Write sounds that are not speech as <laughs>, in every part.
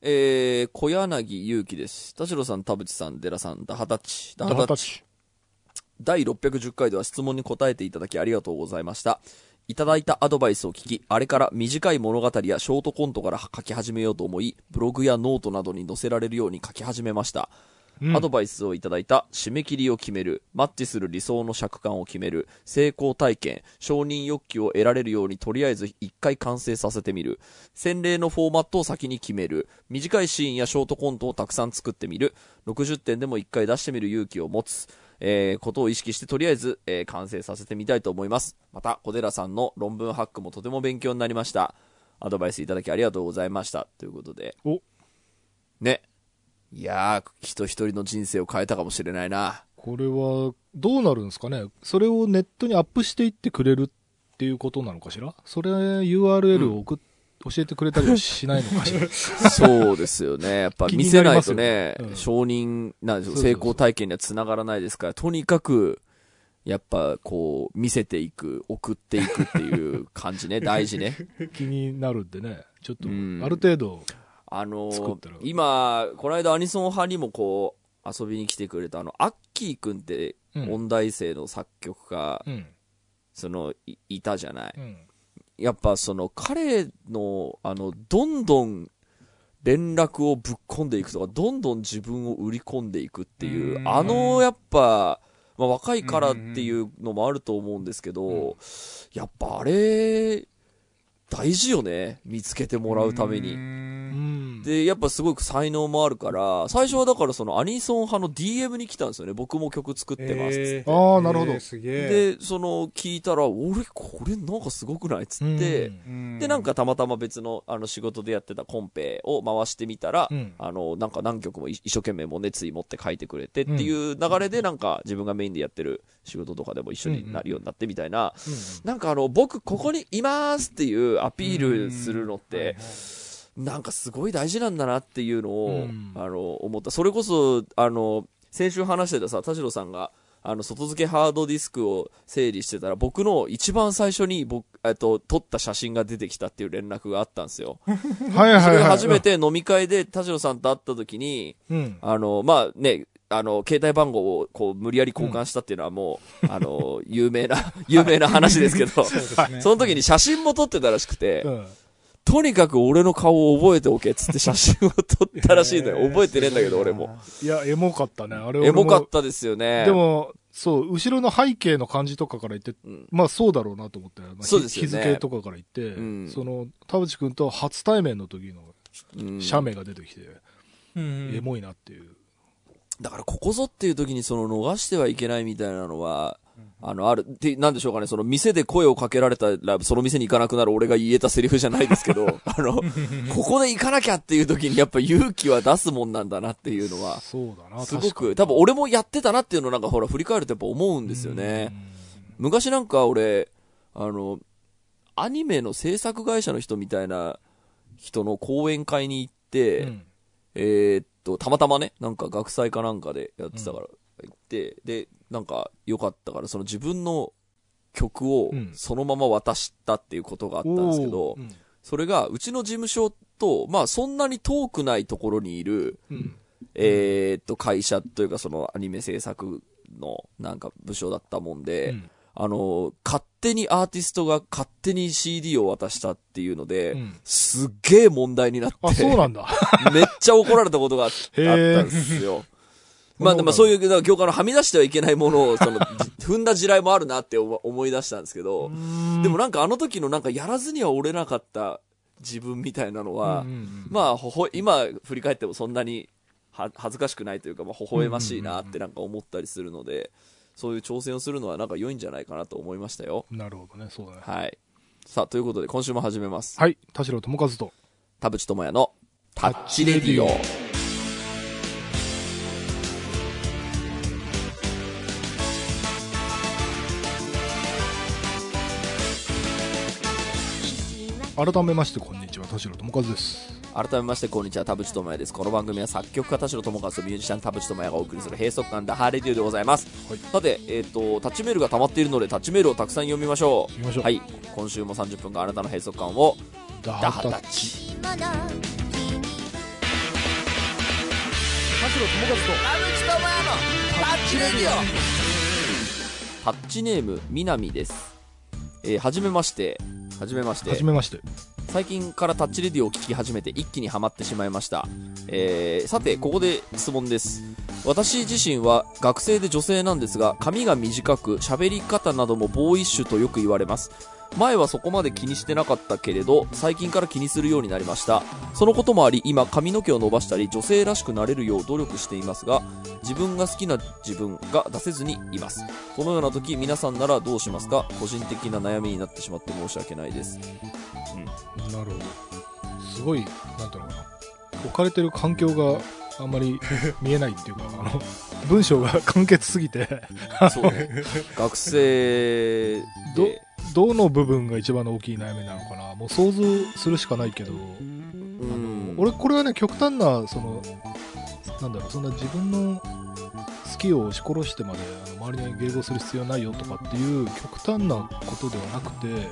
えー、小柳ゆうきです。田代さん、田淵さん、寺さん、ダハタチ。ダダハタチ。第610回では質問に答えていただきありがとうございました。いただいたアドバイスを聞き、あれから短い物語やショートコントから書き始めようと思い、ブログやノートなどに載せられるように書き始めました。うんアドバイスをいただいた締め切りを決める、マッチする理想の尺感を決める、成功体験、承認欲求を得られるようにとりあえず一回完成させてみる、洗礼のフォーマットを先に決める、短いシーンやショートコントをたくさん作ってみる、60点でも一回出してみる勇気を持つ、えーことを意識してとりあえず、えー完成させてみたいと思います。また、小寺さんの論文ハックもとても勉強になりました。アドバイスいただきありがとうございました。ということで。お、ね。いやー、人一人の人生を変えたかもしれないな。これは、どうなるんですかね？それをネットにアップしていってくれるっていうことなのかしら？それ URL を送っ、教えてくれたりはしないのかしら？<laughs> そうですよね。やっぱ気見せないとね、うん承認なんですよ。そう成功体験には繋がらないですから、とにかく、やっぱこう、見せていく、送っていくっていう感じね、大事ね。<laughs> 気になるんでね。ちょっと、うんある程度、あのー今、この間アニソン派にもこう、遊びに来てくれたあの、アッキーくんって、うん音大生の作曲家、うん。そのい、いたじゃない。うん。やっぱその、彼の、あの、どんどん、連絡をぶっ込んでいくとか、どんどん自分を売り込んでいくっていうう、んあの、やっぱ、まあ、若いからっていうのもあると思うんですけど、やっぱあれ、大事よね。見つけてもらうために。うん。で、やっぱすごく才能もあるから、最初はだからそのアニソン派の DM に来たんですよね。僕も曲作ってますっつって。えあーなるほど。えーすげえ。で、その聞いたら、俺これなんかすごくないっつって、うん。で、なんかたまたま別のあの仕事でやってたコンペを回してみたら、うん。あの、なんか何曲も一生懸命もう熱意持って書いてくれてっていう流れでなんか自分がメインでやってる仕事とかでも一緒になるようになってみたいな、なんかあの、僕ここにいますっていうアピールするのって、なんかすごい大事なんだなっていうのを、うんあの、思った。それこそ、あの、先週話してたさ、田代さんが、あの、外付けハードディスクを整理してたら、僕の一番最初に僕、えっと、撮った写真が出てきたっていう連絡があったんですよ。<laughs> はいはいはい。それが初めて飲み会で田代さんと会った時に、うん。あの、まあね、あの、携帯番号をこう無理やり交換したっていうのはもう、<laughs> あの、有名な、有名な話ですけど、そね。その時に写真も撮ってたらしくて、うん。とにかく俺の顔を覚えておけっつって写真を撮ったらしいのよ。<laughs> 覚えてねえんだけど、俺も。いや、エモかったね。あれエモかた。ったですよね。で、も、そう、後ろの背景の感じとかから言って、うんまあそうだろうなと思って、まあそうですよね日付とかから言って、うんその、田淵くんと初対面の時のうん写メが出てきて、うんエモいなっていう。だからここぞっていう時にその逃してはいけないみたいなのは、あの、ある、で、なんでしょうかね、その店で声をかけられたら、その店に行かなくなる俺が言えたセリフじゃないですけど、<laughs> あの、ここで行かなきゃっていう時にやっぱ勇気は出すもんなんだなっていうのは、そうだな、すごく、多分俺もやってたなっていうのをなんかほら振り返るとやっぱ思うんですよね。昔なんか俺、あの、アニメの制作会社の人みたいな人の講演会に行って、うん。えーっと、たまたまね、なんか学祭かなんかでやってたから行って、で、なんか良かったから、その自分の曲をうん。そのまま渡したっていうことがあったんですけど、うん。それがうちの事務所と、まあそんなに遠くないところにいる、うん。えーっと、会社というかそのアニメ制作のなんか部署だったもんで、うん。あの、勝手にアーティストが勝手に CD を渡したっていうので、うん。すっげえ問題になって、あ、そうなんだ。<laughs> めっちゃ怒られたことがああったんですよ。まあでもそういう、業界のはみ出してはいけないものを、その、じ <laughs> 踏んだ地雷もあるなって思思い出したんですけど、でもなんかあの時のなんかやらずには折れなかった自分みたいなのは、まあ、ほほ、今振り返ってもそんなには恥ずかしくないというか、まあ、微笑ましいなってなんか思ったりするので、そういう挑戦をするのはなんか良いんじゃないかなと思いましたよ。なるほどね、そうだね。はい。さあ、ということで今週も始めます。はい、田代智和と。田淵智也のタッチレディオ。改めまして、こんにちは、田代智和です。改めましてこんにちは田淵智也です。この番組は作曲家田代智和とミュージシャン田淵智也がお送りする閉塞感ダハーレディオでございます、はい。さてえっ、とタッチメールが溜まっているのでタッチメールをたくさん読みましょう。行きましょうはい。今週も30分間あなたの閉塞感をダダハタッッチチ。城智和と。田口智也のタッチレディオ。タッチネームみなみです。えー、はじめましてはじめまして。はじめまして。最近からタッチレディオを聞き始めて一気にハマってしまいました、えー、さてここで質問です私自身は学生で女性なんですが髪が短く喋り方などもボーイッシュとよく言われます。前はそこまで気にしてなかったけれど最近から気にするようになりました。そのこともあり今髪の毛を伸ばしたり女性らしくなれるよう努力していますが自分が好きな自分が出せずにいます。このような時皆さんならどうしますか？個人的な悩みになってしまって申し訳ないです。うん。なるほど。すごいなんていうのかな。置かれてる環境があんまり見えないっていうかあの文章が簡潔すぎて。そうね。<laughs> 学生どでどの部分が一番の大きい悩みなのかな。もう想像するしかないけど、うん。俺これはね極端なそのなんだろうそんな自分の好きを押し殺してまであの周りに迎合する必要ないよとかっていう極端なことではなくて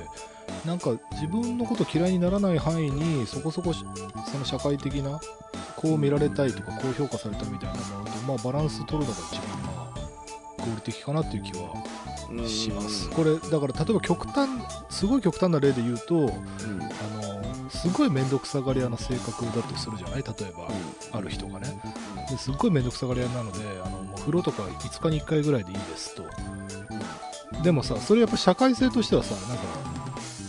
なんか自分のこと嫌いにならない範囲にそこそこしその社会的なこう見られたいとかこう評価されたいみたいなものと、まあ、バランス取るのが一番まあ合理的かなっていう気はうんします。これだから例えば極端すごい極端な例で言うとうん。あのすごい面倒くさがり屋な性格だとするじゃない？例えば、ある人がね。ですっごい面倒くさがり屋なのであのもう風呂とか5日に1回ぐらいでいいですと。でもさそれやっぱ社会性としてはさなんか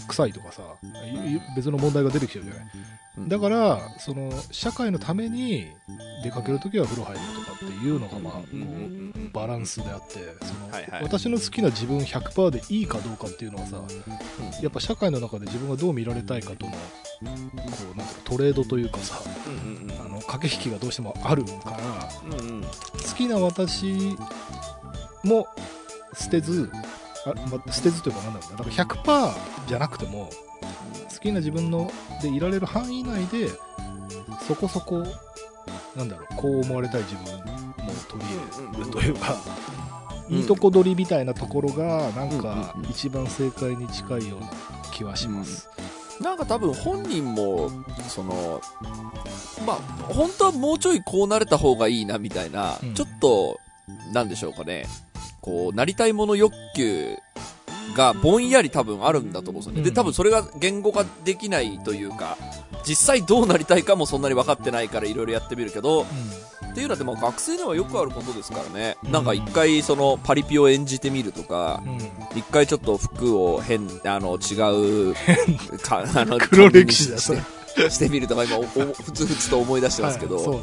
臭いとかさ別の問題が出てきちゃうじゃない？うんだからその社会のために出かけるときは風呂入るとかっていうのがまあこうバランスであってその、はいはい。私の好きな自分100%でいいかどうかっていうのはさやっぱ社会の中で自分がどう見られたいかとのこうなんていうのトレードというかさあの駆け引きがどうしてもあるから好きな私も捨てずあ、ま、捨てずというかなんだろうなだから100%じゃなくても好きな自分のでいられる範囲内でそこそこなんだろうこう思われたい自分も取り入れるというか、うん。いいとこ取りみたいなところがなんかうんうんうん。一番正解に近いような気はします、なんか多分本人も、その、まあ、本当はもうちょいこうなれた方がいいなみたいな、うん。ちょっと、なんでしょうかね、こう、なりたいもの欲求がぼんやり多分あるんだと思うんですよね。で、うん。多分それが言語化できないというか、実際どうなりたいかもそんなに分かってないからいろいろやってみるけど、っていうのはでも学生ではよくあることですからね。なんか一回そのパリピを演じてみるとか、一回ちょっと服を変、あの、違う、か、あの、<laughs> 黒歴史だして、してみるとか、今、おおふつふつと思い出してますけど、はい。そうね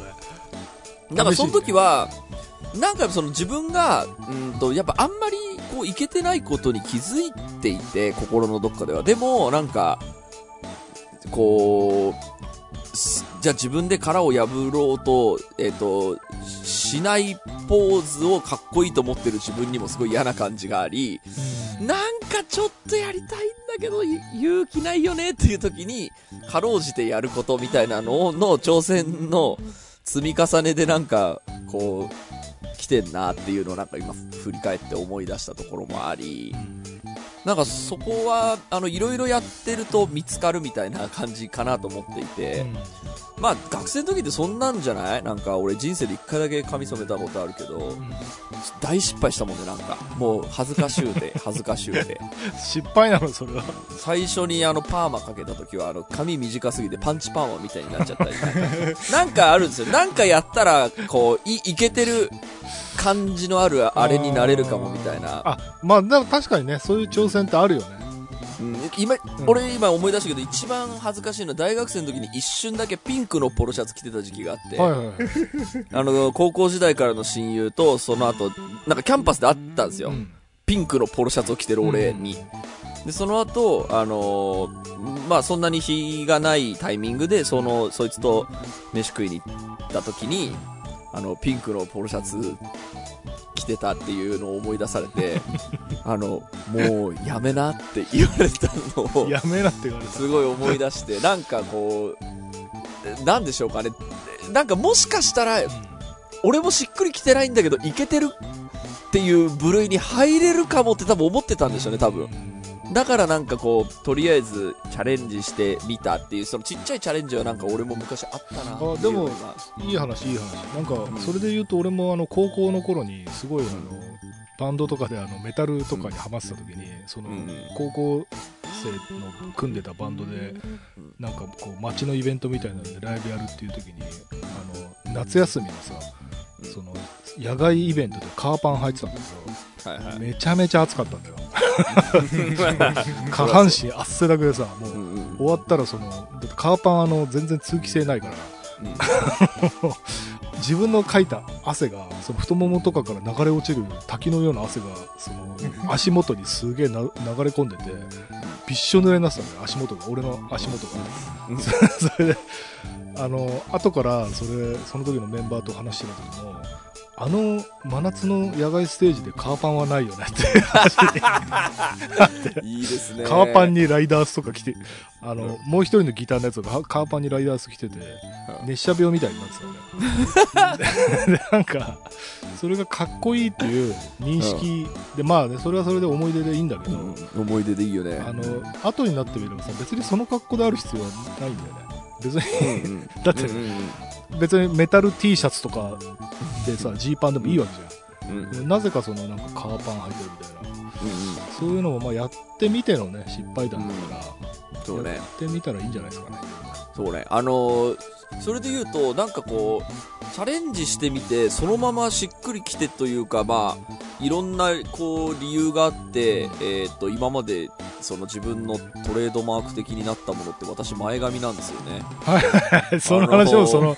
なんかその時は、なんかその自分が、うんと、やっぱあんまり、こう、いけてないことに気づいていて、心のどっかでは。でも、なんか、こう、すじゃあ自分で殻を破ろうと、えっ、と、しないポーズをかっこいいと思ってる自分にもすごい嫌な感じがあり、なんかちょっとやりたいんだけど、ゆ勇気ないよねっていう時に、かろうじてやることみたいなのの挑戦の積み重ねでなんか、こう、来てんなっていうのをなんか今振り返って思い出したところもあり、なんかそこは、あの、いろいろやってると見つかるみたいな感じかなと思っていて、まあ学生の時ってそんなんじゃない？なんか俺人生で一回だけ髪染めたことあるけど、大失敗したもんねなんか。もう恥ずかしゅうて、<laughs> 恥ずかしゅうて。失敗なのそれは。最初にあのパーマかけた時はあの髪短すぎてパンチパーマみたいになっちゃったり。なんかなんかあるんですよ。なんかやったらこういいけてる感じのあるあれになれるかもみたいな、あまあでも確かにねそういう挑戦ってあるよねうん、今、俺今思い出したけど一番恥ずかしいのは大学生の時に一瞬だけピンクのポロシャツ着てた時期があって、はいはいはい。あの高校時代からの親友とその後なんかキャンパスで会ったんですよ、うん。ピンクのポロシャツを着てる俺に。で、その後、あのーまあ、そんなに日がないタイミングで、その、そいつと飯食いに行った時に、あの、ピンクのポロシャツ着てたっていうのを思い出されて、<laughs> あの、もうやめなって言われたのを、<laughs> やめなって言われたすごい思い出して、なんかこう、なんでしょうかね。なんかもしかしたら、俺もしっくりきてないんだけど、いけてるっていう部類に入れるかもって多分思ってたんでしょうね、多分。だからなんかこう、とりあえずチャレンジしてみたっていう、そのちっちゃいチャレンジはなんか俺も昔あったなあでもいい話いい話。なんかんそれで言うと俺もあの高校の頃にすごいあのバンドとかであのメタルとかにハマってた時にそのうん高校生の組んでたバンドでなんかこう街のイベントみたいなのでライブやるっていう時にあの夏休みのさうんその野外イベントでカーパン履いてたんだけはいはい。どめちゃめちゃ暑かったんだよ。<laughs> 下半身汗だくでさもううんうん。終わったらそのだってカーパンあの全然通気性ないから。<laughs> 自分のかいた汗がその太ももとかから流れ落ちる滝のような汗がその <laughs> 足元にすげえな流れ込んでてびっしょ濡れになってたんだよ足元が俺の足元が。うん。それであの後からそれその時のメンバーと話してた時もあの真夏の野外ステージでカーパンはないよねって話に <laughs> いいですね。カーパンにライダースとか着て、あの、もう一人のギターのやつがカーパンにライダース着てて、熱射病みたいになってたよね。<laughs> で、なんか、それがかっこいいっていう認識で、まあね、それはそれで思い出でいいんだけど、うん思い出でいいよね。あの、後になってみればさ、別にその格好である必要はないんだよね。別に、<laughs> うんうんだってうんうん別にメタル T シャツとかでさ、ジーパンでもいいわけじうんうんゃん。なぜかそのなんかカーパン履いてるみたいな。うんそういうのもまあやってみてのね、失敗談だから、そうねや。ってみたらいいんじゃないですかね。そうね。あのーそれで言うと、なんかこう、チャレンジしてみて、そのまましっくりきてというか、まあ、いろんな、こう、理由があって、えっ、と、今まで、その自分のトレードマーク的になったものって私前髪なんですよね。はい、<laughs> その話をその、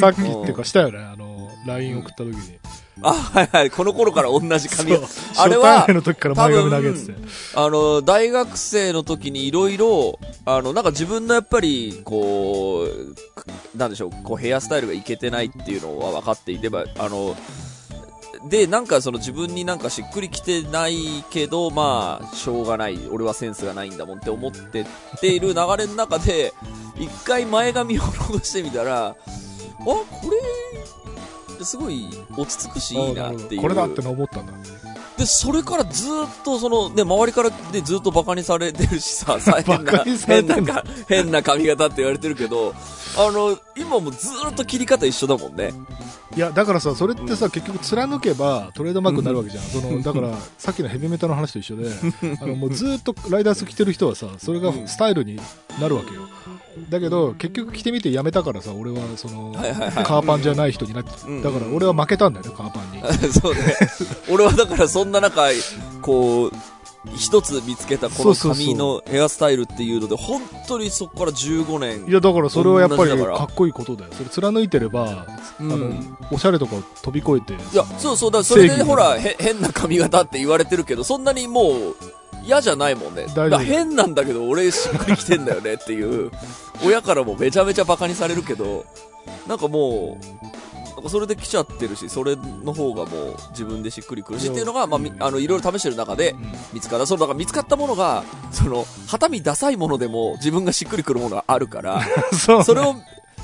さっきっていうかしたよね、あの、LINE 送った時に。あ、はいはい。この頃から同じ髪そうあれはの時から前髪投げてて。あの、大学生の時にいろいろ、あの、なんか自分のやっぱり、こう、なんでしょう、こうヘアスタイルがいけてないっていうのは分かっていてば、あの、で、なんかその自分になんかしっくりきてないけど、まあ、しょうがない。俺はセンスがないんだもんって思ってっている流れの中で、一回前髪を <laughs> 戻してみたら、あ、これ、すごい落ち着くしいいなっていう。これだっての思ったんだ。で、それからずーっとその、ね、周りからでずっとバカにされてるしさ、<laughs> さ変な変なか、変な髪型って言われてるけど、あの、今もずーっと切り方一緒だもんね。いや、だからさ、それってさ、結局貫けばトレードマークになるわけじゃん。その、だから、さっきのヘビメタの話と一緒で、あの、もうずーっとライダース着てる人はさ、それがスタイルになるわけよ。だけど、結局着てみてやめたからさ、俺はその、はいはいはいカーパンじゃない人になっちゃうんだから俺は負けたんだよね、カーパンに。<laughs> そうね。俺はだからそんな中、こう、一つ見つけたこの髪のヘアスタイルっていうので、本当にそこから15年。いや、だからそれはやっぱりかっこいいことだよ。それ貫いてれば、うんあの、おしゃれとかを飛び越えて。いや、そうそう、だからそれでほら、へ、変な髪型って言われてるけど、そんなにもう、嫌じゃないもんね。だ変なんだけど、俺しっくりきてんだよねっていう、親からもめちゃめちゃバカにされるけど、なんかもう、なんかそれで来ちゃってるし、それの方がもう自分でしっくりくるしっていうのが、まあ、みあの、いろいろ試してる中でうん見つかった。その、だから見つかったものが、その、旗見ダサいものでも自分がしっくりくるものがあるから、<laughs> そう。それを、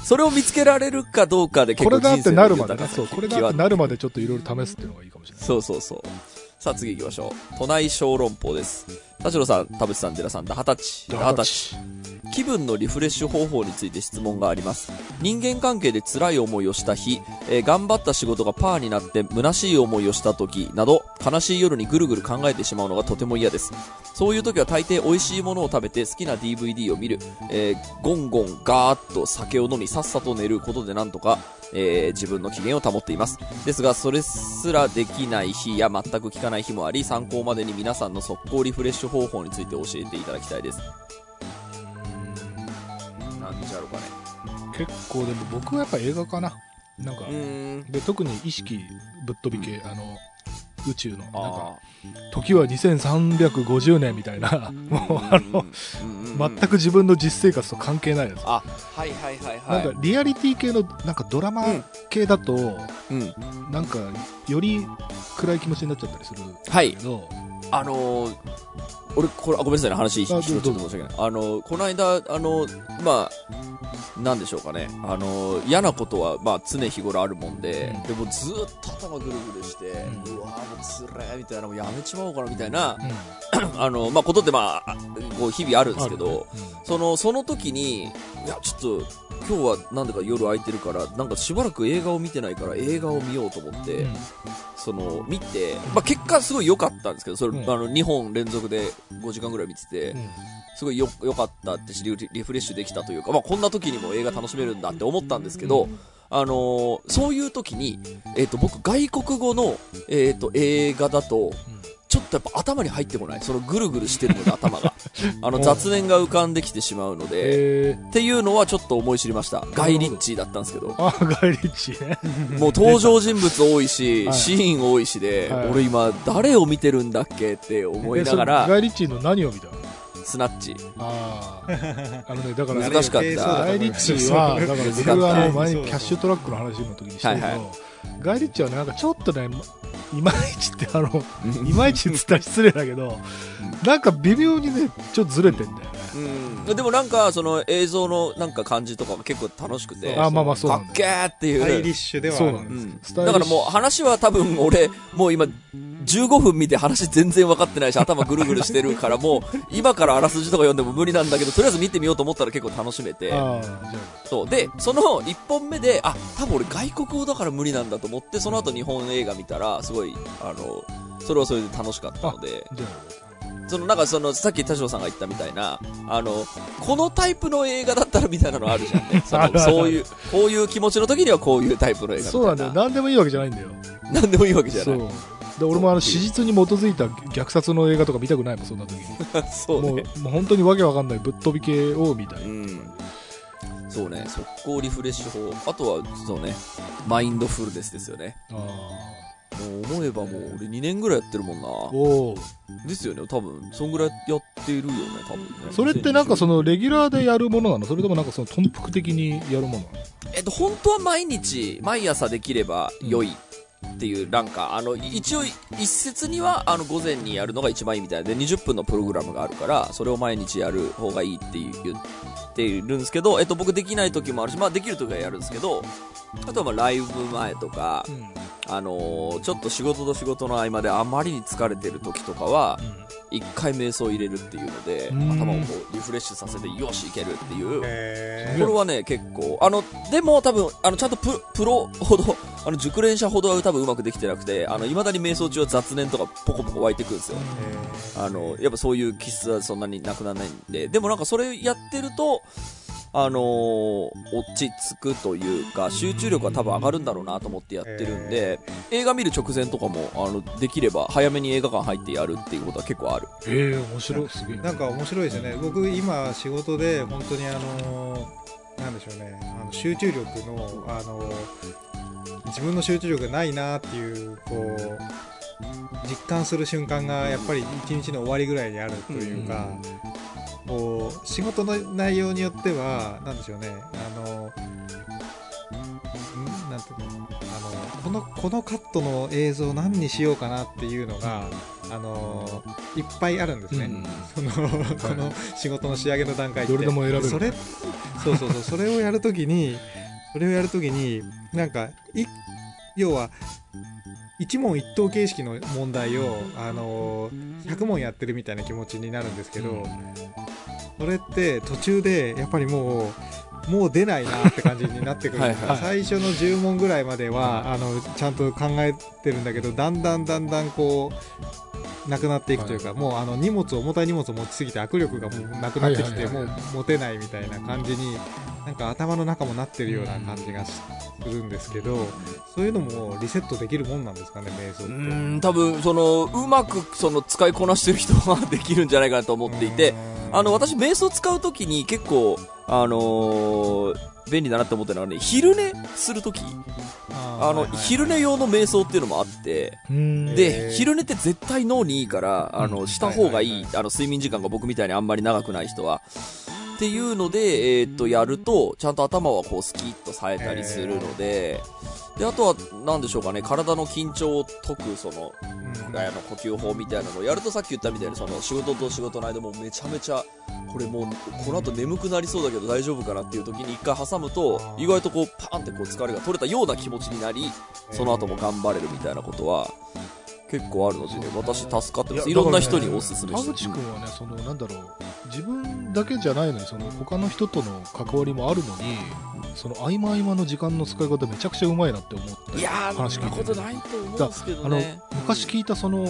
それを見つけられるかどうかで結これだってなるまでねそう、これだってなるまでちょっといろいろ試すっていうのがいいかもしれない。そうそうそう。さあ次行きましょう。都内小籠包です。田代さん、田淵さん、寺さん、だはたち。だはたち。気分のリフレッシュ方法について質問があります。人間関係で辛い思いをした日、えー頑張った仕事がパーになって虚しい思いをした時など、悲しい夜にぐるぐる考えてしまうのがとても嫌です。そういう時は大抵美味しいものを食べて好きな DVD を見る、えーゴンゴンガーッと酒を飲みさっさと寝ることでなんとか、えー自分の機嫌を保っています。ですが、それすらできない日や全く効かない日もあり、参考までに皆さんの速攻リフレッシュ方法について教えていただきたいです。なんじゃろうかね。結構でも僕はやっぱ映画かな。なんか。で、特に意識ぶっ飛び系、あの、宇宙の、なんか、あ時は2350年みたいな、あ。<laughs> もうあの、全く自分の実生活と関係ないやつ。あ、はいはいはいはい。なんかリアリティ系のなんかドラマ系だと、うん。なんかより暗い気持ちになっちゃったりするんはいだけど、あのー、俺、これ、あごめんなさいね、話、ちょあっと申し訳ない。あのー、この間、あのー、まあ、なんでしょうかね。あのー、嫌なことは、まあ、常日頃あるもんで、うんでもずーっと頭ぐるぐるして、ううわーもうつれーみたいな、もうやめちまおうかな、みたいな、うん <laughs> あの、まあ、ことってまあ、こう日々あるんですけど、あるね。その、その時に、いや、ちょっと、今日はなんでか夜空いてるから、なんかしばらく映画を見てないから映画を見ようと思って、うん。その、見て、まあ、結果すごい良かったんですけど、それ、うん。あの、2本連続で5時間ぐらい見てて、うん。すごいよ、良かったってしリフリフレッシュできたというか、まあ、こんな時にも映画楽しめるんだって思ったんですけど、あのーそういう時に、えっ、と、僕、外国語の、えっ、と、映画だと、ちょっとやっぱ頭に入ってこない。そのぐるぐるしてるので頭が。<laughs> あの雑念が浮かんできてしまうので、えー、っていうのはちょっと思い知りました。ガイ・リッチーだったんですけど。あガイリッチね <laughs> もう登場人物多いし、<laughs> はいシーン多いしで、はい俺今誰を見てるんだっけって思いながえそれガら、イリッチの何を見たの？スナッチ。あああのねだから難しかった。ガイリッチは、だから僕があの前にキャッシュトラックの話の時にしたけど、はいはガイリッチはね、なんかちょっとね、いまいちってあの、いまいちって言ったら失礼だけど、なんか微妙にね、ちょっとずれてんだよね。うん、でもなんか、その映像のなんか感じとかも結構楽しくて、あまあまあそうなんだ。かっけーっていう。ハイリッシュではあそうなんるんです。うん。だからもう話は多分俺、もう今、15分見て話全然分かってないし、頭ぐるぐるしてるから、もう、今からあらすじとか読んでも無理なんだけど、とりあえず見てみようと思ったら結構楽しめて、ああ、じゃそう。で、その1本目で、あ、多分俺外国語だから無理なんだと思って、その後日本映画見たら、すごい、あの、それはそれで楽しかったので、あ、じゃそのなんかその、さっき田代さんが言ったみたいな、あの、このタイプの映画だったらみたいなのあるじゃんね。<laughs> そういう、こういう気持ちの時にはこういうタイプの映画みたいな。そうなんだよ。なんでもいいわけじゃないんだよ。なんでもいいわけじゃない。そう。で俺もあの史実に基づいた虐殺の映画とか見たくないもん、そんな時に。<laughs> そうね。もう、もう本当にわけわかんないぶっ飛び系を見たい。うん。そうね、速攻リフレッシュ法。あとは、そうね、マインドフルネスですよね。あもう思えばもう俺2年ぐらいやってるもんあ。な。おお。ですよね、多分。そんぐらいやってるよね、多分ね。それってなんかそのレギュラーでやるものなの？それともなんかその頓服的にやるものなの？えっと、本当は毎日、毎朝できれば良いっていう、なんか、あの、一応、一説には、あの、午前にやるのが一番いいみたいで、20分のプログラムがあるから、それを毎日やる方がいいって言っているんですけど、えっと、僕できない時もあるし、まあ、できる時はやるんですけど、あとはまあ、ライブ前とか、あのーちょっと仕事と仕事の合間であまりに疲れてる時とかは、一回瞑想入れるっていうので、うん。頭をこう、リフレッシュさせて、よし、いけるっていう、へこれはね、結構、あの、でも多分、あの、ちゃんとププロほど、<laughs> あの、熟練者ほどは多分うまくできてなくて、あの、未だに瞑想中は雑念とかポコポコ湧いてくるんですよ。あの、やっぱそういう気質はそんなになくならないんで、でもなんかそれやってると、あのー落ち着くというか、集中力は多分上がるんだろうなと思ってやってるんで、映画見る直前とかも、あの、できれば早めに映画館入ってやるっていうことは結構ある。ええ面白い。すげえ。なんか面白いですよね僕今仕事で本当にあのなんでしょうねあの集中力のあの自分の集中力がないなっていうこう実感する瞬間がやっぱり一日の終わりぐらいにあるというか、仕事の内容によってはなんでしょうね。あのんなんていうの？あのこのこのカットの映像何にしようかなっていうのがあのいっぱいあるんですね、うんそのこの仕事の仕上げの段階って。どれでも選べる。それそうそうそう。それをやるときにそれをやるときになんかい要は一問一答形式の問題を、あの100問やってるみたいな気持ちになるんですけど、それって途中でやっぱりもうもう出ないなって感じになってくる。はい最初の10問ぐらいまでは、あのちゃんと考えてるんだけどだんだんだんだんこうなくなっていくというか、もうあの荷物重たい荷物を持ちすぎて握力がもうなくなってきて、はいはいはい。もう持てないみたいな感じになんか頭の中もなってるような感じがしするんですけどそういうのもリセットできるもんなんですかね瞑想うって。ーん、多分、その、うまく、その、使いこなしてる人はできるんじゃないかなと思っていて、あの、私、瞑想使うときに結構、あのー便利だなって思ってるのはね、昼寝するとき、あの、昼寝用の瞑想っていうのもあって、で、ー。昼寝って絶対脳にいいから、あの、した方がいい、はいはい。あの、睡眠時間が僕みたいにあんまり長くない人は。っていうので、えーっと、やると、ちゃんと頭はこう、スキッと冴えたりするので、で、あとは、なんでしょうかね、体の緊張を解く、その、うん。あの呼吸法みたいなのをやるとさっき言ったみたいにその仕事と仕事の間もめちゃめちゃこれもうこの後眠くなりそうだけど大丈夫かなっていう時に一回挟むと意外とこうパーンってこう疲れが取れたような気持ちになりその後も頑張れるみたいなことは結構あるので、私助かってます。いろんな人におすすめ田して淵君はね、そのなんだろう、自分だけじゃないのに、その他の人との関わりもあるのに、その合間合間の時間の使い方めちゃくちゃうまいなって思って。いやー、話聞いてことないと思うんですけどあのね。昔聞いたその、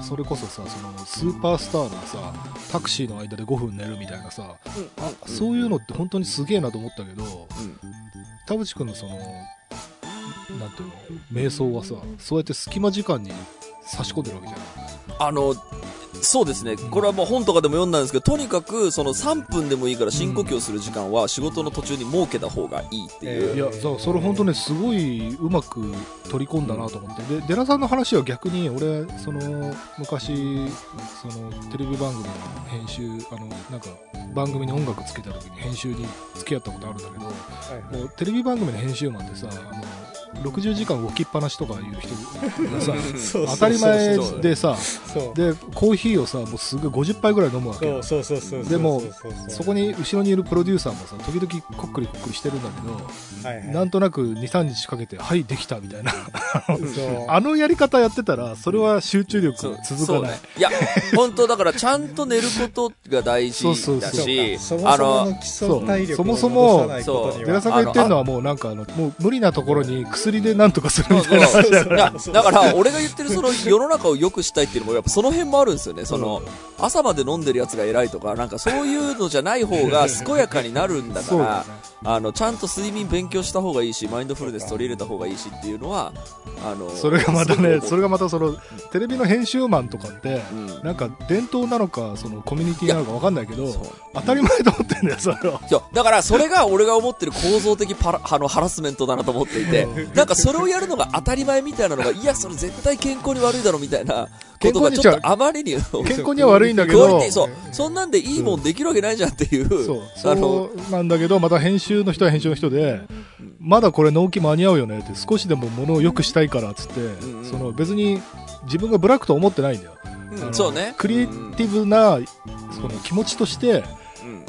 それこそさ、そのスーパースターのさ、タクシーの間で5分寝るみたいなさ、うん、あうんそういうのって本当にすげえなと思ったけど、うん田淵君のその、なんていうの、瞑想はさ、そうやって隙間時間に差し込んでるわけじゃない。あの、そうですね。これはもう本とかでも読んだんですけど、とにかくその3分でもいいから深呼吸をする時間は仕事の途中に設けた方がいいっていう。いや、そうそれ本当ね、すごいうまく取り込んだなと思って。で、デラさんの話は逆に、俺、その、昔、その、テレビ番組の編集、あの、なんか、番組に音楽つけた時に編集に付き合ったことあるんだけど、はいもうテレビ番組の編集マンってさ、あの、60時間動きっぱなしとかいう人がさ、<laughs> 当たり前でさ、で、コーヒーをさ、もうすぐ50杯ぐらい飲むわけでもそこに後ろにいるプロデューサーもさ、時々こっくりこっくりしてるんだけど、はいはい。なんとなく2、3日かけて、はい、できたみたいな。<laughs> あのやり方やってたら、それは集中力続かない。ね。。いや、本当だからちゃんと寝ることが大事そうそうそう。だし、そもそもの基礎体力を戻さないことには。寺さんが言ってるのはもうなんかあの、もう無理なところに薬でなんとかするみたいな話だだから、俺が言ってるその世の中を良くしたいっていうのも、やっぱその辺もあるんですよね。その、朝まで飲んでるやつが偉いとか、なんかそういうのじゃない方が健やかになるんだからあの、ちゃんと睡眠勉強した方がいいし、マインドフルネス取り入れた方がいいしっていうのは、あの、それがまたね、それが、がまたその、テレビの編集マンとかって、うん。なんか伝統なのか、そのコミュニティなのかわかんないけど当たり前と思ってんだよ、それは。だからそれが俺が思ってる構造的パラ <laughs> あのハラスメントだなと思っていて、なんかそれをやるのが当たり前みたいなのが、いや、それ絶対健康に悪いだろみたいなことがちょっとあまりに、<laughs> 健康には悪いんだけど。そう、そん。なんでいいもんできるわけないじゃんっていう、そう、<laughs> あの、なんだけど、また編集の人は編集の人で、まだこれ納期間に合うよねって、少しでも物を良くしたいからっつって、その別に自分がブラックと思ってないんだよ。そうね。クリエイティブな、その気持ちとして、うん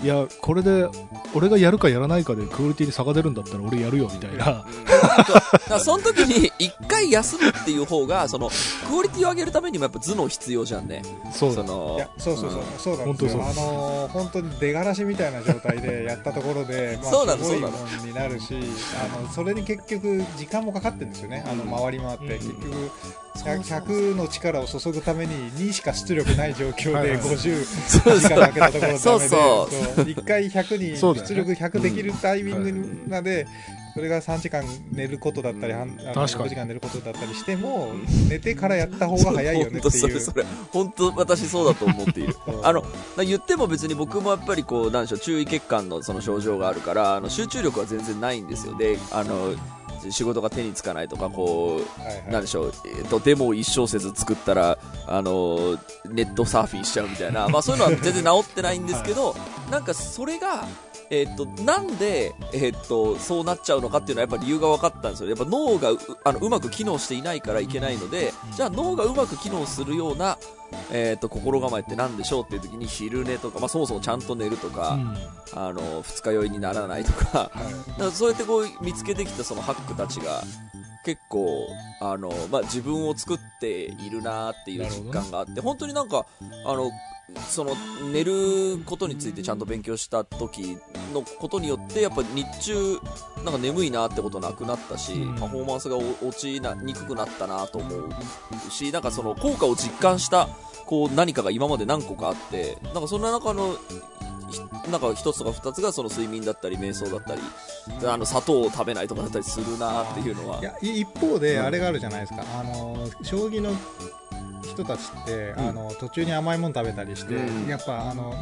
いや、これで、俺がやるかやらないかでクオリティに差が出るんだったら俺やるよみたいな。そう。だからその時に一回休むっていう方が、その、クオリティを上げるためにもやっぱ頭脳必要じゃんね。そう。だ。そのいや、そうそうそう、そうなんですよ。本あのー本当に出がらしみたいな状態でやったところで、<laughs> まあ、そうなのすごいもんになるし、あの、それに結局、時間もかかってるんですよね。あの、回り回って、うん。結局、そうそう100の力を注ぐために2しか出力ない状況ではいはい。50そう時間かけたところで、そうそう。そう1回100に <laughs> 出力100できるタイミングまで、それが3時間寝ることだったり、半あの確かに6時間寝ることだったりしても、寝てからやった方が早いよねって本当そいう。本当私そうだと思っている。<laughs> あの、な言っても別に僕もやっぱりこう、なんでしょう、注意欠陥のその症状があるから、あの、集中力は全然ないんですよ。で、あの、仕事が手につかないとか、こう、はいはい。なんでしょう、えっと、デモを一小節作ったら、あの、ネットサーフィンしちゃうみたいな、まあそういうのは全然治ってないんですけど、なんかそれが、えっと、なんで、えっと、そうなっちゃうのかっていうのはやっぱ理由が分かったんですよ。やっぱ脳がうあのうまく機能していないからいけないので、じゃあ脳がうまく機能するような、えっと、心構えって何でしょうっていう時に昼寝とか、まあそもそもちゃんと寝るとか、うん。あの、二日酔いにならないとか、はい。だからそうやってこう見つけてきたそのハックたちが結構あの、まあ、自分を作っているなっていう実感があって、本当になんかあのその寝ることについてちゃんと勉強した時のことによってやっぱ日中なんか眠いなってことなくなったし、うん。パフォーマンスが落ちなにくくなったなと思うしなんかその効果を実感したこう何かが今まで何個かあってなんかそんな中のひなんか一つとか二つがその睡眠だったり瞑想だったりあの砂糖を食べないとかだったりするなっていうのは。いやい一方でうんあれがあるじゃないですか、あの将棋の人たちって、うん。あの途中に甘いもの食べたりして、うん。やっぱあのも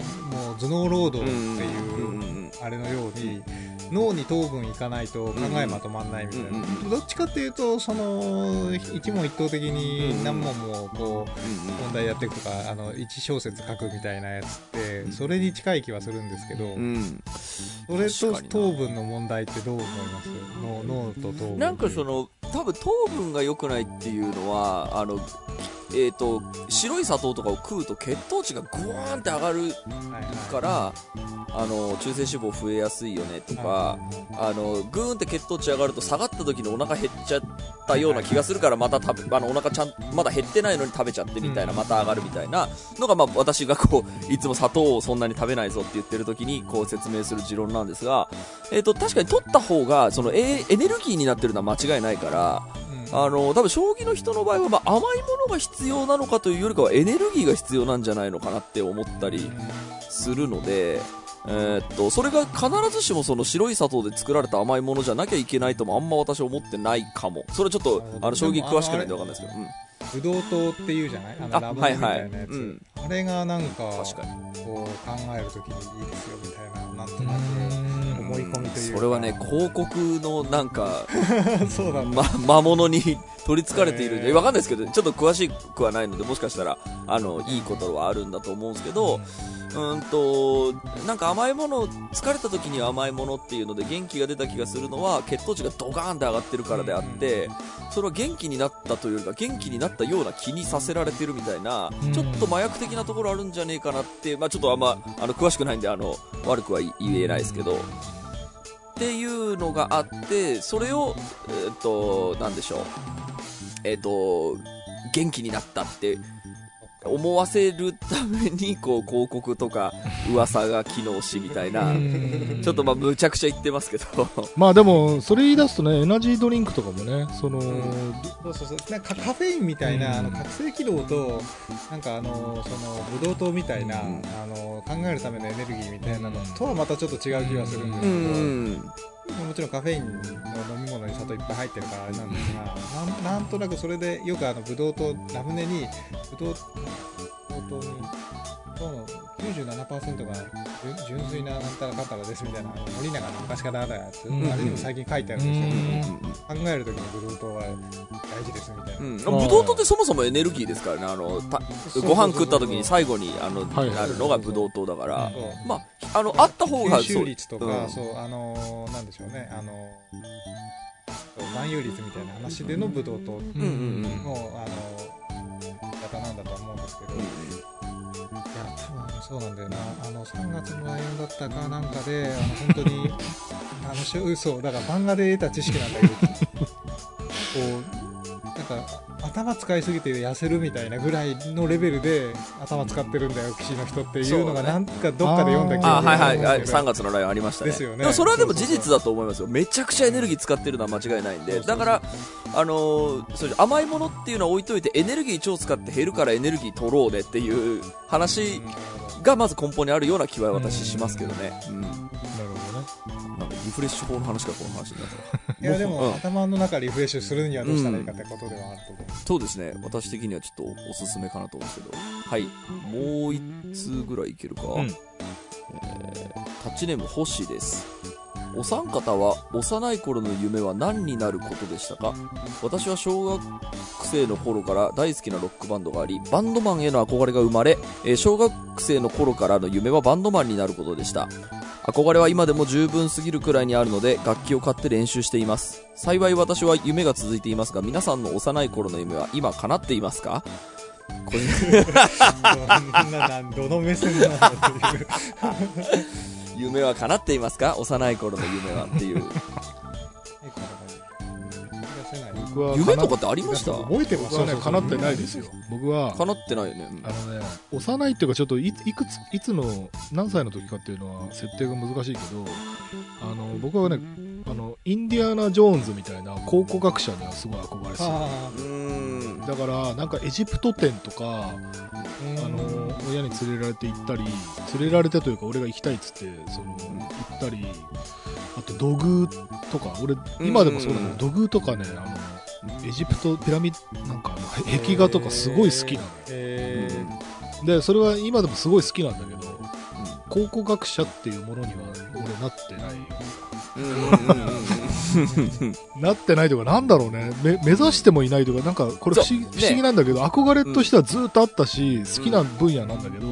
う頭脳労働ってうんいううんうん。あれのように脳に糖分いかないと考えまとまんないみたいな、どっちかっていうとその一問一答的に何問もこう問題やっていくとかあの1小節書くみたいなやつってそれに近い気はするんですけど、うん。それと糖分の問題ってどう思います？脳脳と糖分なんかその多分糖分が良くないっていうのはあのえっ、と、白い砂糖とかを食うと血糖値がグワーンって上がるはいはいから、あの、中性脂肪増えやすいよねとか、あの、グーンって血糖値上がると下がった時にお腹減っちゃったような気がするからまた食べ、あの、お腹ちゃん、まだ減ってないのに食べちゃってみたいな、うん。また上がるみたいな。のが、まあ私がこう、いつも砂糖をそんなに食べないぞって言ってる時にこう説明する持論なんですが、えっ、と、確かに取った方が、その、えエネルギーになってるのは間違いないから、うんあの、多分将棋の人の場合は、まあ甘いものが必要なのかというよりかはエネルギーが必要なんじゃないのかなって思ったり、するので、えーっと、それが必ずしもその白い砂糖で作られた甘いものじゃなきゃいけないともあんま私は思ってないかも。それはちょっと、あの、将棋詳しくないんでわかんないですけど。うん。ブドウ糖っていうじゃない？あのあラムネみたいなやつ、はいはいうんあれがなんか確かに。こう考えるときにいいですよみたいななんとなく思い込みというか。それはね、広告のなんか、<laughs> そうなんだ。ま、魔物に取り憑かれている。んで、へーわかんないですけど、ちょっと詳しくはないので、もしかしたら、あの、いいことはあるんだと思うんですけど、うーんと、なんか甘いもの、疲れた時には甘いものっていうので元気が出た気がするのは、血糖値がドガーンって上がってるからであって、それは元気になったというよりか、元気になったような気にさせられてるみたいなうん、ちょっと麻薬的なところあるんじゃねえかなって、まあちょっとあんま、あの、詳しくないんで、あの、悪くは言えないですけど、っていうのがあって、それを、えっ、と、何でしょう。えっ、と、元気になったって思わせるために、こう、広告とか噂が機能しみたいな、ちょっとまあ、むちゃくちゃ言ってますけど、<laughs> まあでも、それ言い出すとね、エナジードリンクとかもね、その、そうそうそう。なんかカフェインみたいな、うん。あの覚醒機能となんかあのそのブドウ糖みたいな、うん。あの考えるためのエネルギーみたいなのとはまたちょっと違う気がするんですうけど、ん。もちろんカフェインの飲み物に砂糖いっぱい入ってるからあれなんですがなんなんとなくそれでよくあのブドウ糖ラムネにブドウ糖に糖の97%が純純粋ななんたらかんたらですみたいなあの森永の昔からあるやつ、うん。あれにも最近書いてあるんですよ、考えるときにブドウ糖は大事ですみたいな、うん、ブドウ糖ってそもそもエネルギーですからね、あの、たご飯食った時に最後に、あの、はい。なるのがブドウ糖だから、そうまあ、あの、あった方が、吸収率とか、うん。そう、あのーなんでしょうね、あのー含有率みたいな話でのブドウ糖。うんうんうん。の、あのー方なんだとは思うんですけど、いや、多分そうなんだよな、あの、3月のライオンだったかなんかで、あの、本当に、<laughs> あの、そう、だから漫画で得た知識なんだけど、こう、なんか、頭使いすぎて痩せるみたいなぐらいのレベルで頭使ってるんだよ、棋士の人っていうのが、なんかどっかで読んだ記あ憶がはいはいはい、あるんですけど3月のライオンありましたね。ですよねそれはでも事実だと思いますよ。めちゃくちゃエネルギー使ってるのは間違いないんで。だから、あのーそれ甘いものっていうのは置いといて、エネルギー超使って減るからエネルギー取ろうねっていう話がまず根本にあるような気は私しますけどね。うん。なんかなるほどね。リフレッシュ法の話がこの話になった。いやでも、うん頭の中リフレッシュするにはどうしたらいいかってことではあると思う、そうですね。私的にはちょっとおすすめかなと思うんですけど。はい。もう一通ぐらいいけるか。うんえータッチネーム星です。お三方は幼い頃の夢は何になることでしたか？私は小学生の頃から大好きなロックバンドがあり、バンドマンへの憧れが生まれ、えー小学生の頃からの夢はバンドマンになることでした。憧れは今でも十分すぎるくらいにあるので楽器を買って練習しています。幸い私は夢が続いていますが皆さんの幼い頃の夢は今叶っていますか？これ。<laughs> どの目線なっていう。<laughs> 夢は叶っていますか？幼い頃の夢はっていう <laughs> 僕は夢とかってありました？覚えてます僕はね、叶ってないですよ。僕は、叶ってないよね、うん。あのね、幼いっていうか、ちょっといいくつ、いつの、何歳の時かっていうのは設定が難しいけど、あの、僕はね、あの、インディアナ・ジョーンズみたいな考古学者にはすごい憧れてた。だから、なんかエジプト展とか、ああの、親に連れられて行ったり、連れられてというか、俺が行きたいっつって、その、行ったり、あと土偶とか、俺、今でもそうだけうん。ど、土偶とかね、あの、エジプトピラミッド、なんか壁画とかすごい好きなのよ。えー。でそれは今でもすごい好きなんだけど考古学者っていうものには俺なってない。なってないとかなんだろうね。め目指してもいないとかなんかこれ不思ね。不思議なんだけど憧れとしてはずっとあったし、好きな分野なんだけど、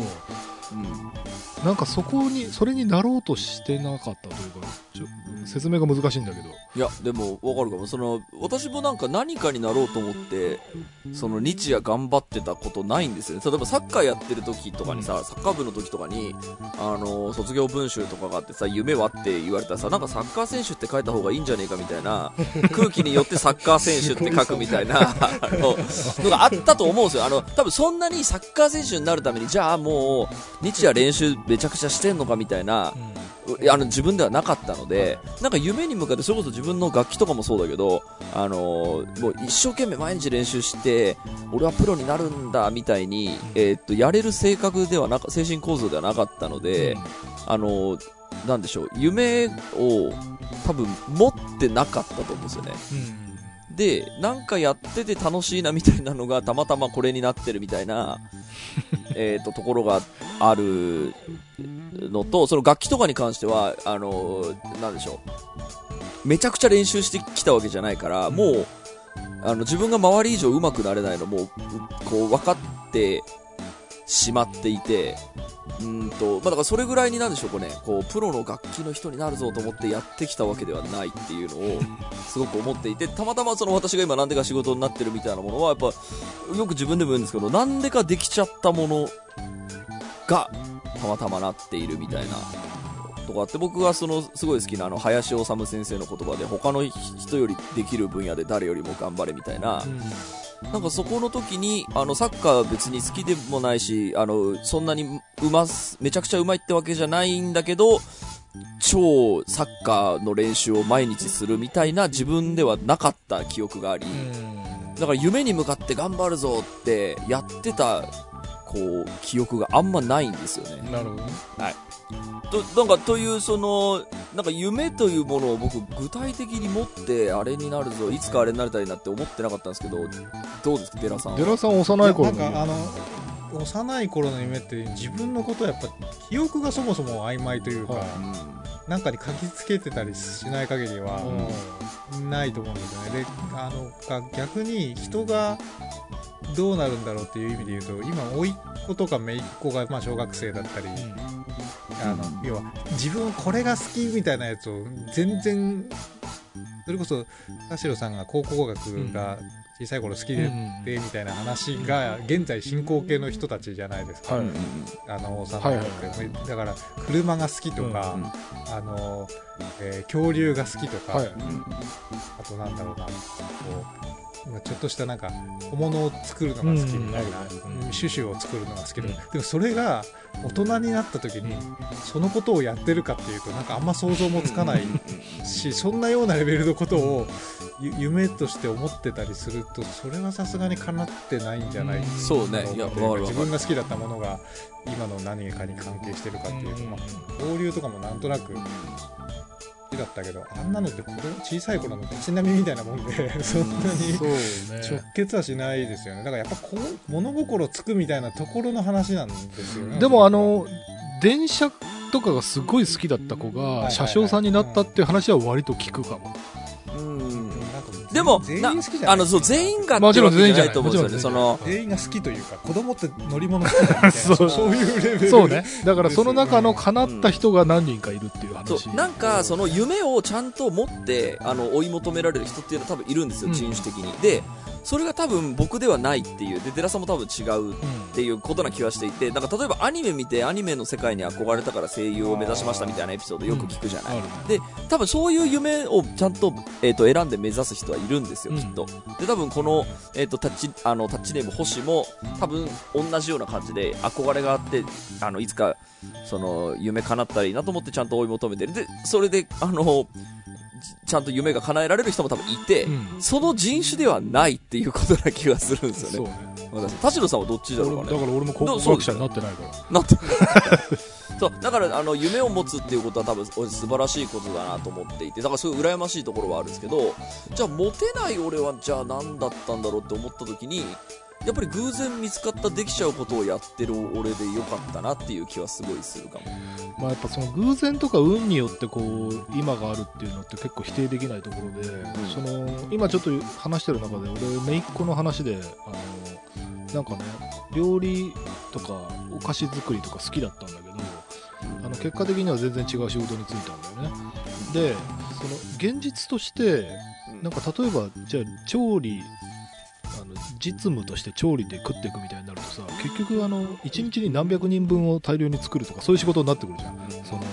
なんかそこにそれになろうとしてなかったというか説明が難しいんだけどいや、でも、わかるかも。その、私もなんか何かになろうと思って、その日夜頑張ってたことないんですよね。例えばサッカーやってる時とかにさ、サッカー部の時とかに、あの、卒業文集とかがあってさ、夢はって言われたらさ、なんかサッカー選手って書いた方がいいんじゃねえかみたいな、<laughs> 空気によってサッカー選手って書くみたいな、あの、のがあったと思うんですよ。あの、多分そんなにサッカー選手になるために、じゃあもう、日夜練習めちゃくちゃしてんのかみたいな、いやあの自分ではなかったので、なんか夢に向かってそれこそ自分の楽器とかもそうだけど、あのーもう一生懸命毎日練習して俺はプロになるんだみたいに、えーっとやれる性格ではなか精神構造ではなかったので、あのーなんでしょう夢を多分持ってなかったと思うんですよねでなんかやってて楽しいなみたいなのがたまたまこれになってるみたいな <laughs> えーっとところがあるのと、その楽器とかに関しては、あのーなんでしょう。めちゃくちゃ練習してきたわけじゃないから、もう、あの、自分が周り以上上手くなれないのも、うこう、分かってしまっていて、うーんと、まあ、だからそれぐらいになんでしょうかね、こう、プロの楽器の人になるぞと思ってやってきたわけではないっていうのを、すごく思っていて、たまたまその私が今なんでか仕事になってるみたいなものは、やっぱ、よく自分でも言うんですけど、なんでかできちゃったものが、たまたまなっているみたいなとかあって僕はそのすごい好きなあの林修先生の言葉で他の人よりできる分野で誰よりも頑張れみたいななんかそこの時にあのサッカーは別に好きでもないしあのそんなにうますめちゃくちゃうまいってわけじゃないんだけど超サッカーの練習を毎日するみたいな自分ではなかった記憶がありだから夢に向かって頑張るぞってやってたこう記憶があんまないんですよね。なるほどねとなんかというそのなんか夢というものを僕具体的に持ってあれになるぞいつかあれになりたいなって思ってなかったんですけどどうですか？寺さんは。デラさん幼い頃のなんかあの幼い頃の夢って自分のことはやっぱ記憶がそもそも曖昧というか、はなんかに書きつけてたりしない限りはないと思うんですよね。であのが逆に人がどうなるんだろうっていう意味で言うと今甥っ子とか姪っ子がまあ小学生だったり、あの要は自分これが好きみたいなやつを全然それこそ田代さんが考古学が小さい頃好きでうんでみたいな話が現在進行形の人たちじゃないですか、はい。あの幼いって。だから車が好きとか、うん。あの、えー恐竜が好きとか、はい。あとなんだろうなこうまあちょっとしたなんか小物を作るのが好きみたいな、うんうん。シュシュを作るのが好きとか、うん。でもそれが大人になった時にそのことをやってるかっていうとなんかあんま想像もつかないしそんなようなレベルのことをゆ夢として思ってたりするとそれはさすがにかなってないんじゃないう。んそうね。いや自分が好きだったものが今の何かに関係してるかっていうと、まあ、恐竜とかもなんとなくだったけどあんなのって子供小さい頃のたしなみみたいなもんでそん。なに直ね。結はしないですよね。だからやっぱこう物心つくみたいなところの話なんですよね。でもあの電車とかがすごい好きだった子が車掌さんになったっていう話は割と聞くかもでも全員好きじゃないあのそう全員がもちろんわけじゃないと思うんですよね。その全員が好きというか子供って乗り物好きだみたいな。そう。そういうレベルそうね。だからその中の叶った人が何人かいるっていう話。そう。なんかその夢をちゃんと持ってあの追い求められる人っていうのは多分いるんですよ、うん。人種的に。でそれが多分僕ではないっていう。で寺さんも多分違うっていうことな気はしていて。なんか例えばアニメ見てアニメの世界に憧れたから声優を目指しましたみたいなエピソードよく聞くじゃない、あるねで多分そういう夢をちゃんと,、えー、と選んで目指す人はいるんですよ、うん。きっと。で多分この,、えー、とタッチあのタッチネーム星も多分同じような感じで憧れがあってあのいつかその夢叶ったらいいなと思ってちゃんと追い求めてる。でそれであのちゃんと夢が叶えられる人も多分いて、うん。その人種ではないっていうことな気がするんですよね。そうね。私田代さんはどっちだろうかね。俺だから俺も考古学者になってないから。なって <laughs> そうだからあの夢を持つっていうことは多分俺素晴らしいことだなと思っていてだからそういう羨ましいところはあるんですけどじゃあモテない俺はじゃあ何だったんだろうって思った時にやっぱり偶然見つかったできちゃうことをやってる俺でよかったなっていう気はすごいするかも。まあやっぱその偶然とか運によってこう今があるっていうのって結構否定できないところで、その今ちょっと話してる中で俺姪っ子の話であのなんかね料理とかお菓子作りとか好きだったんだけどあの結果的には全然違う仕事に就いたんだよね。でその現実としてうん。なんか例えばじゃあ調理実務として調理で食っていくみたいになるとさ結局あの1日に何百人分を大量に作るとかそういう仕事になってくるじゃん。その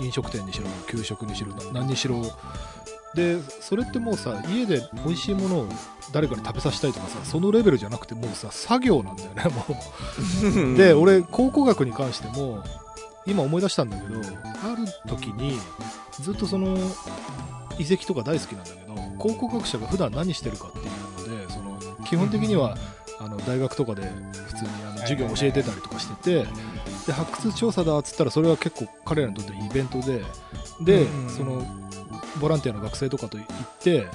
飲食店にしろ給食にしろな何にしろ。でそれってもうさ家で美味しいものを誰かに食べさせたいとかさそのレベルじゃなくてもうさ作業なんだよねもう。<laughs> で俺考古学に関しても今思い出したんだけどある時にずっとその遺跡とか大好きなんだけど考古学者が普段何してるかっていう基本的にはあの大学とかで普通にあの授業を教えてたりとかしててで発掘調査だっつったらそれは結構彼らにとってイベントででうんそのボランティアの学生とかと行って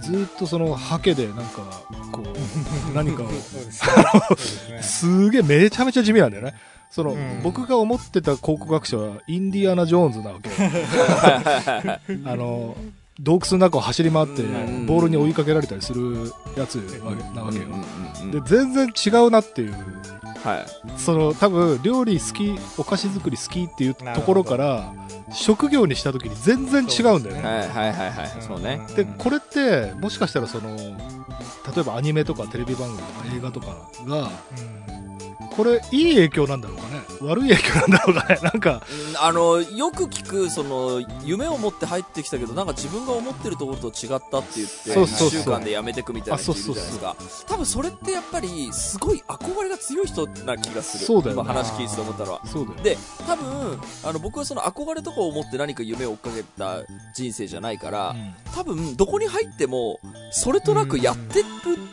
ずっとそのハケでなんかこう <laughs> 何かを <laughs> すげえめちゃめちゃ地味なんだよね。その、うん。僕が思ってた考古学者はインディアナ・ジョーンズなわけよ。<laughs> あの、洞窟の中を走り回ってうん、ボールに追いかけられたりするやつなわけよ。で、で、全然違うなっていう。はい。その、多分、料理好き、お菓子作り好きっていうところから、職業にした時に全然違うんだよね。はいはいはいはい。そうね。で、これって、もしかしたらその、例えばアニメとかテレビ番組とか映画とかが、これ、いい影響なんだろうかね悪い影響なんだろうかねなんか、うんあの、よく聞く、その、夢を持って入ってきたけど、なんか自分が思ってるところと違ったって言って、そうそうそう1週間で辞めてくみたいな人いるじゃないですか。多分それってやっぱり、すごい憧れが強い人な気がする。そうだよね今話聞いてて思ったのは。そうだよね。で、多分、あの、僕はその憧れとかを持って何か夢を追っかけた人生じゃないから、多分、どこに入っても、それとなくやってる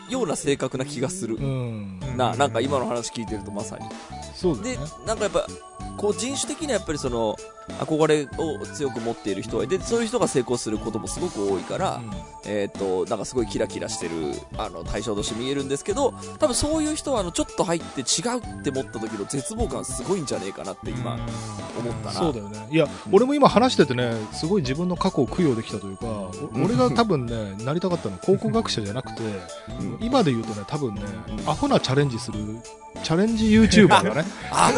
ような性格な気がするう。ん。な、なんか今の話聞いてるとまさに。でそうだよね。、なんかやっぱ、こう人種的にはやっぱりその、憧れを強く持っている人がいて、そういう人が成功することもすごく多いから、えっ、と、なんかすごいキラキラしてる、あの、対象として見えるんですけど、多分そういう人は、あの、ちょっと入って違うって思った時の絶望感すごいんじゃねえかなって今、思ったな。そうだよね。いや、俺も今話しててね、すごい自分の過去を供養できたというか、お俺が多分ね、なりたかったのは考古学者じゃなくて、うん。今で言うとね、多分ねう、んアホなチャレンジする、チャレンジ YouTuber がね、<laughs> あ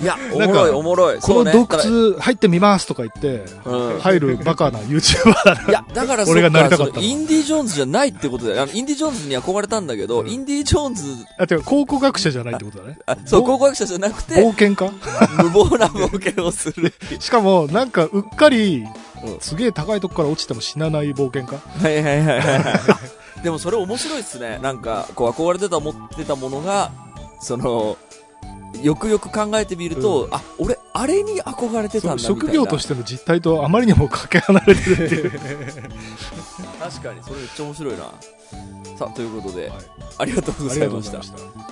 いや、お <laughs> おもろい。この洞窟入ってみますとか言って。入るバカな YouTuber。いや、だから俺がなりたかったインディ・ジョーンズじゃないってことだよ。あの、インディ・ジョーンズに憧れたんだけど、うんインディ・ジョーンズ、あ、てか、考古学者じゃないってことだね。あそう、ぼ考古学者じゃなくて、冒険家？無謀な冒険をする。<laughs> しかも、なんか、うっかりうん、すげえ高いとこから落ちても死なない冒険家？はいはいはいはい。<laughs> でもそれ面白いっすね。なんか、こう憧れてた持ってたものが、その、よくよく考えてみると、あ、俺、あれに憧れてたんだみたいな。職業としての実態とあまりにもかけ離れてるっていう。<laughs> 確かに、それめっちゃ面白いな。さあ、ということで、はいありがとうございま。した。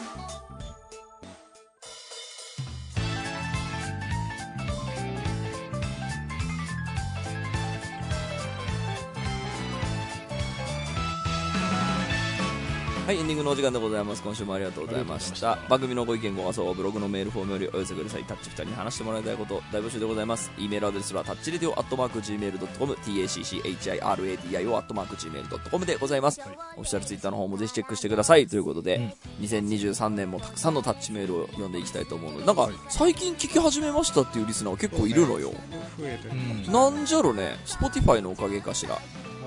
はい、エンディングのお時間でございます。今週もありがとうございました。番組のご意見、ご感想はブログのメールフォームよりお寄せください。タッチ2人に話してもらいたいこと、大募集でございます。e メールアドレスはタッチレディオアットマーク Gmail.com、tacchiradio アットマーク Gmail.com でございます。はいオフィシャルツイッターの方もぜひチェックしてください。ということで、うん2023年もたくさんのタッチメールを読んでいきたいと思うので、なんかはい、最近聞き始めましたっていうリスナーが結構いるのよ。増えてるうんなんじゃろね、Spotify のおかげかしら。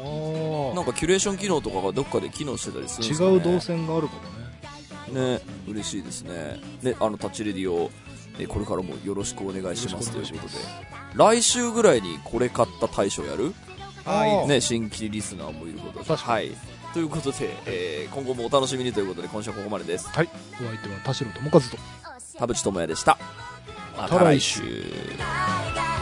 あなんかキュレーション機能とかがどっかで機能してたりするん違ですかね。う動線があるかもね。ね、嬉しいですね。ね、あの、タッチレディを、えこれからもよろしくお願いしますということで。来週ぐらいにこれ買った大賞やる？ああいね、新規リスナーもいることで。はい。ということで、えー今後もお楽しみにということで、今週はここまでです。はい。お相手は田代智和と。田淵智也でした。ままた来週週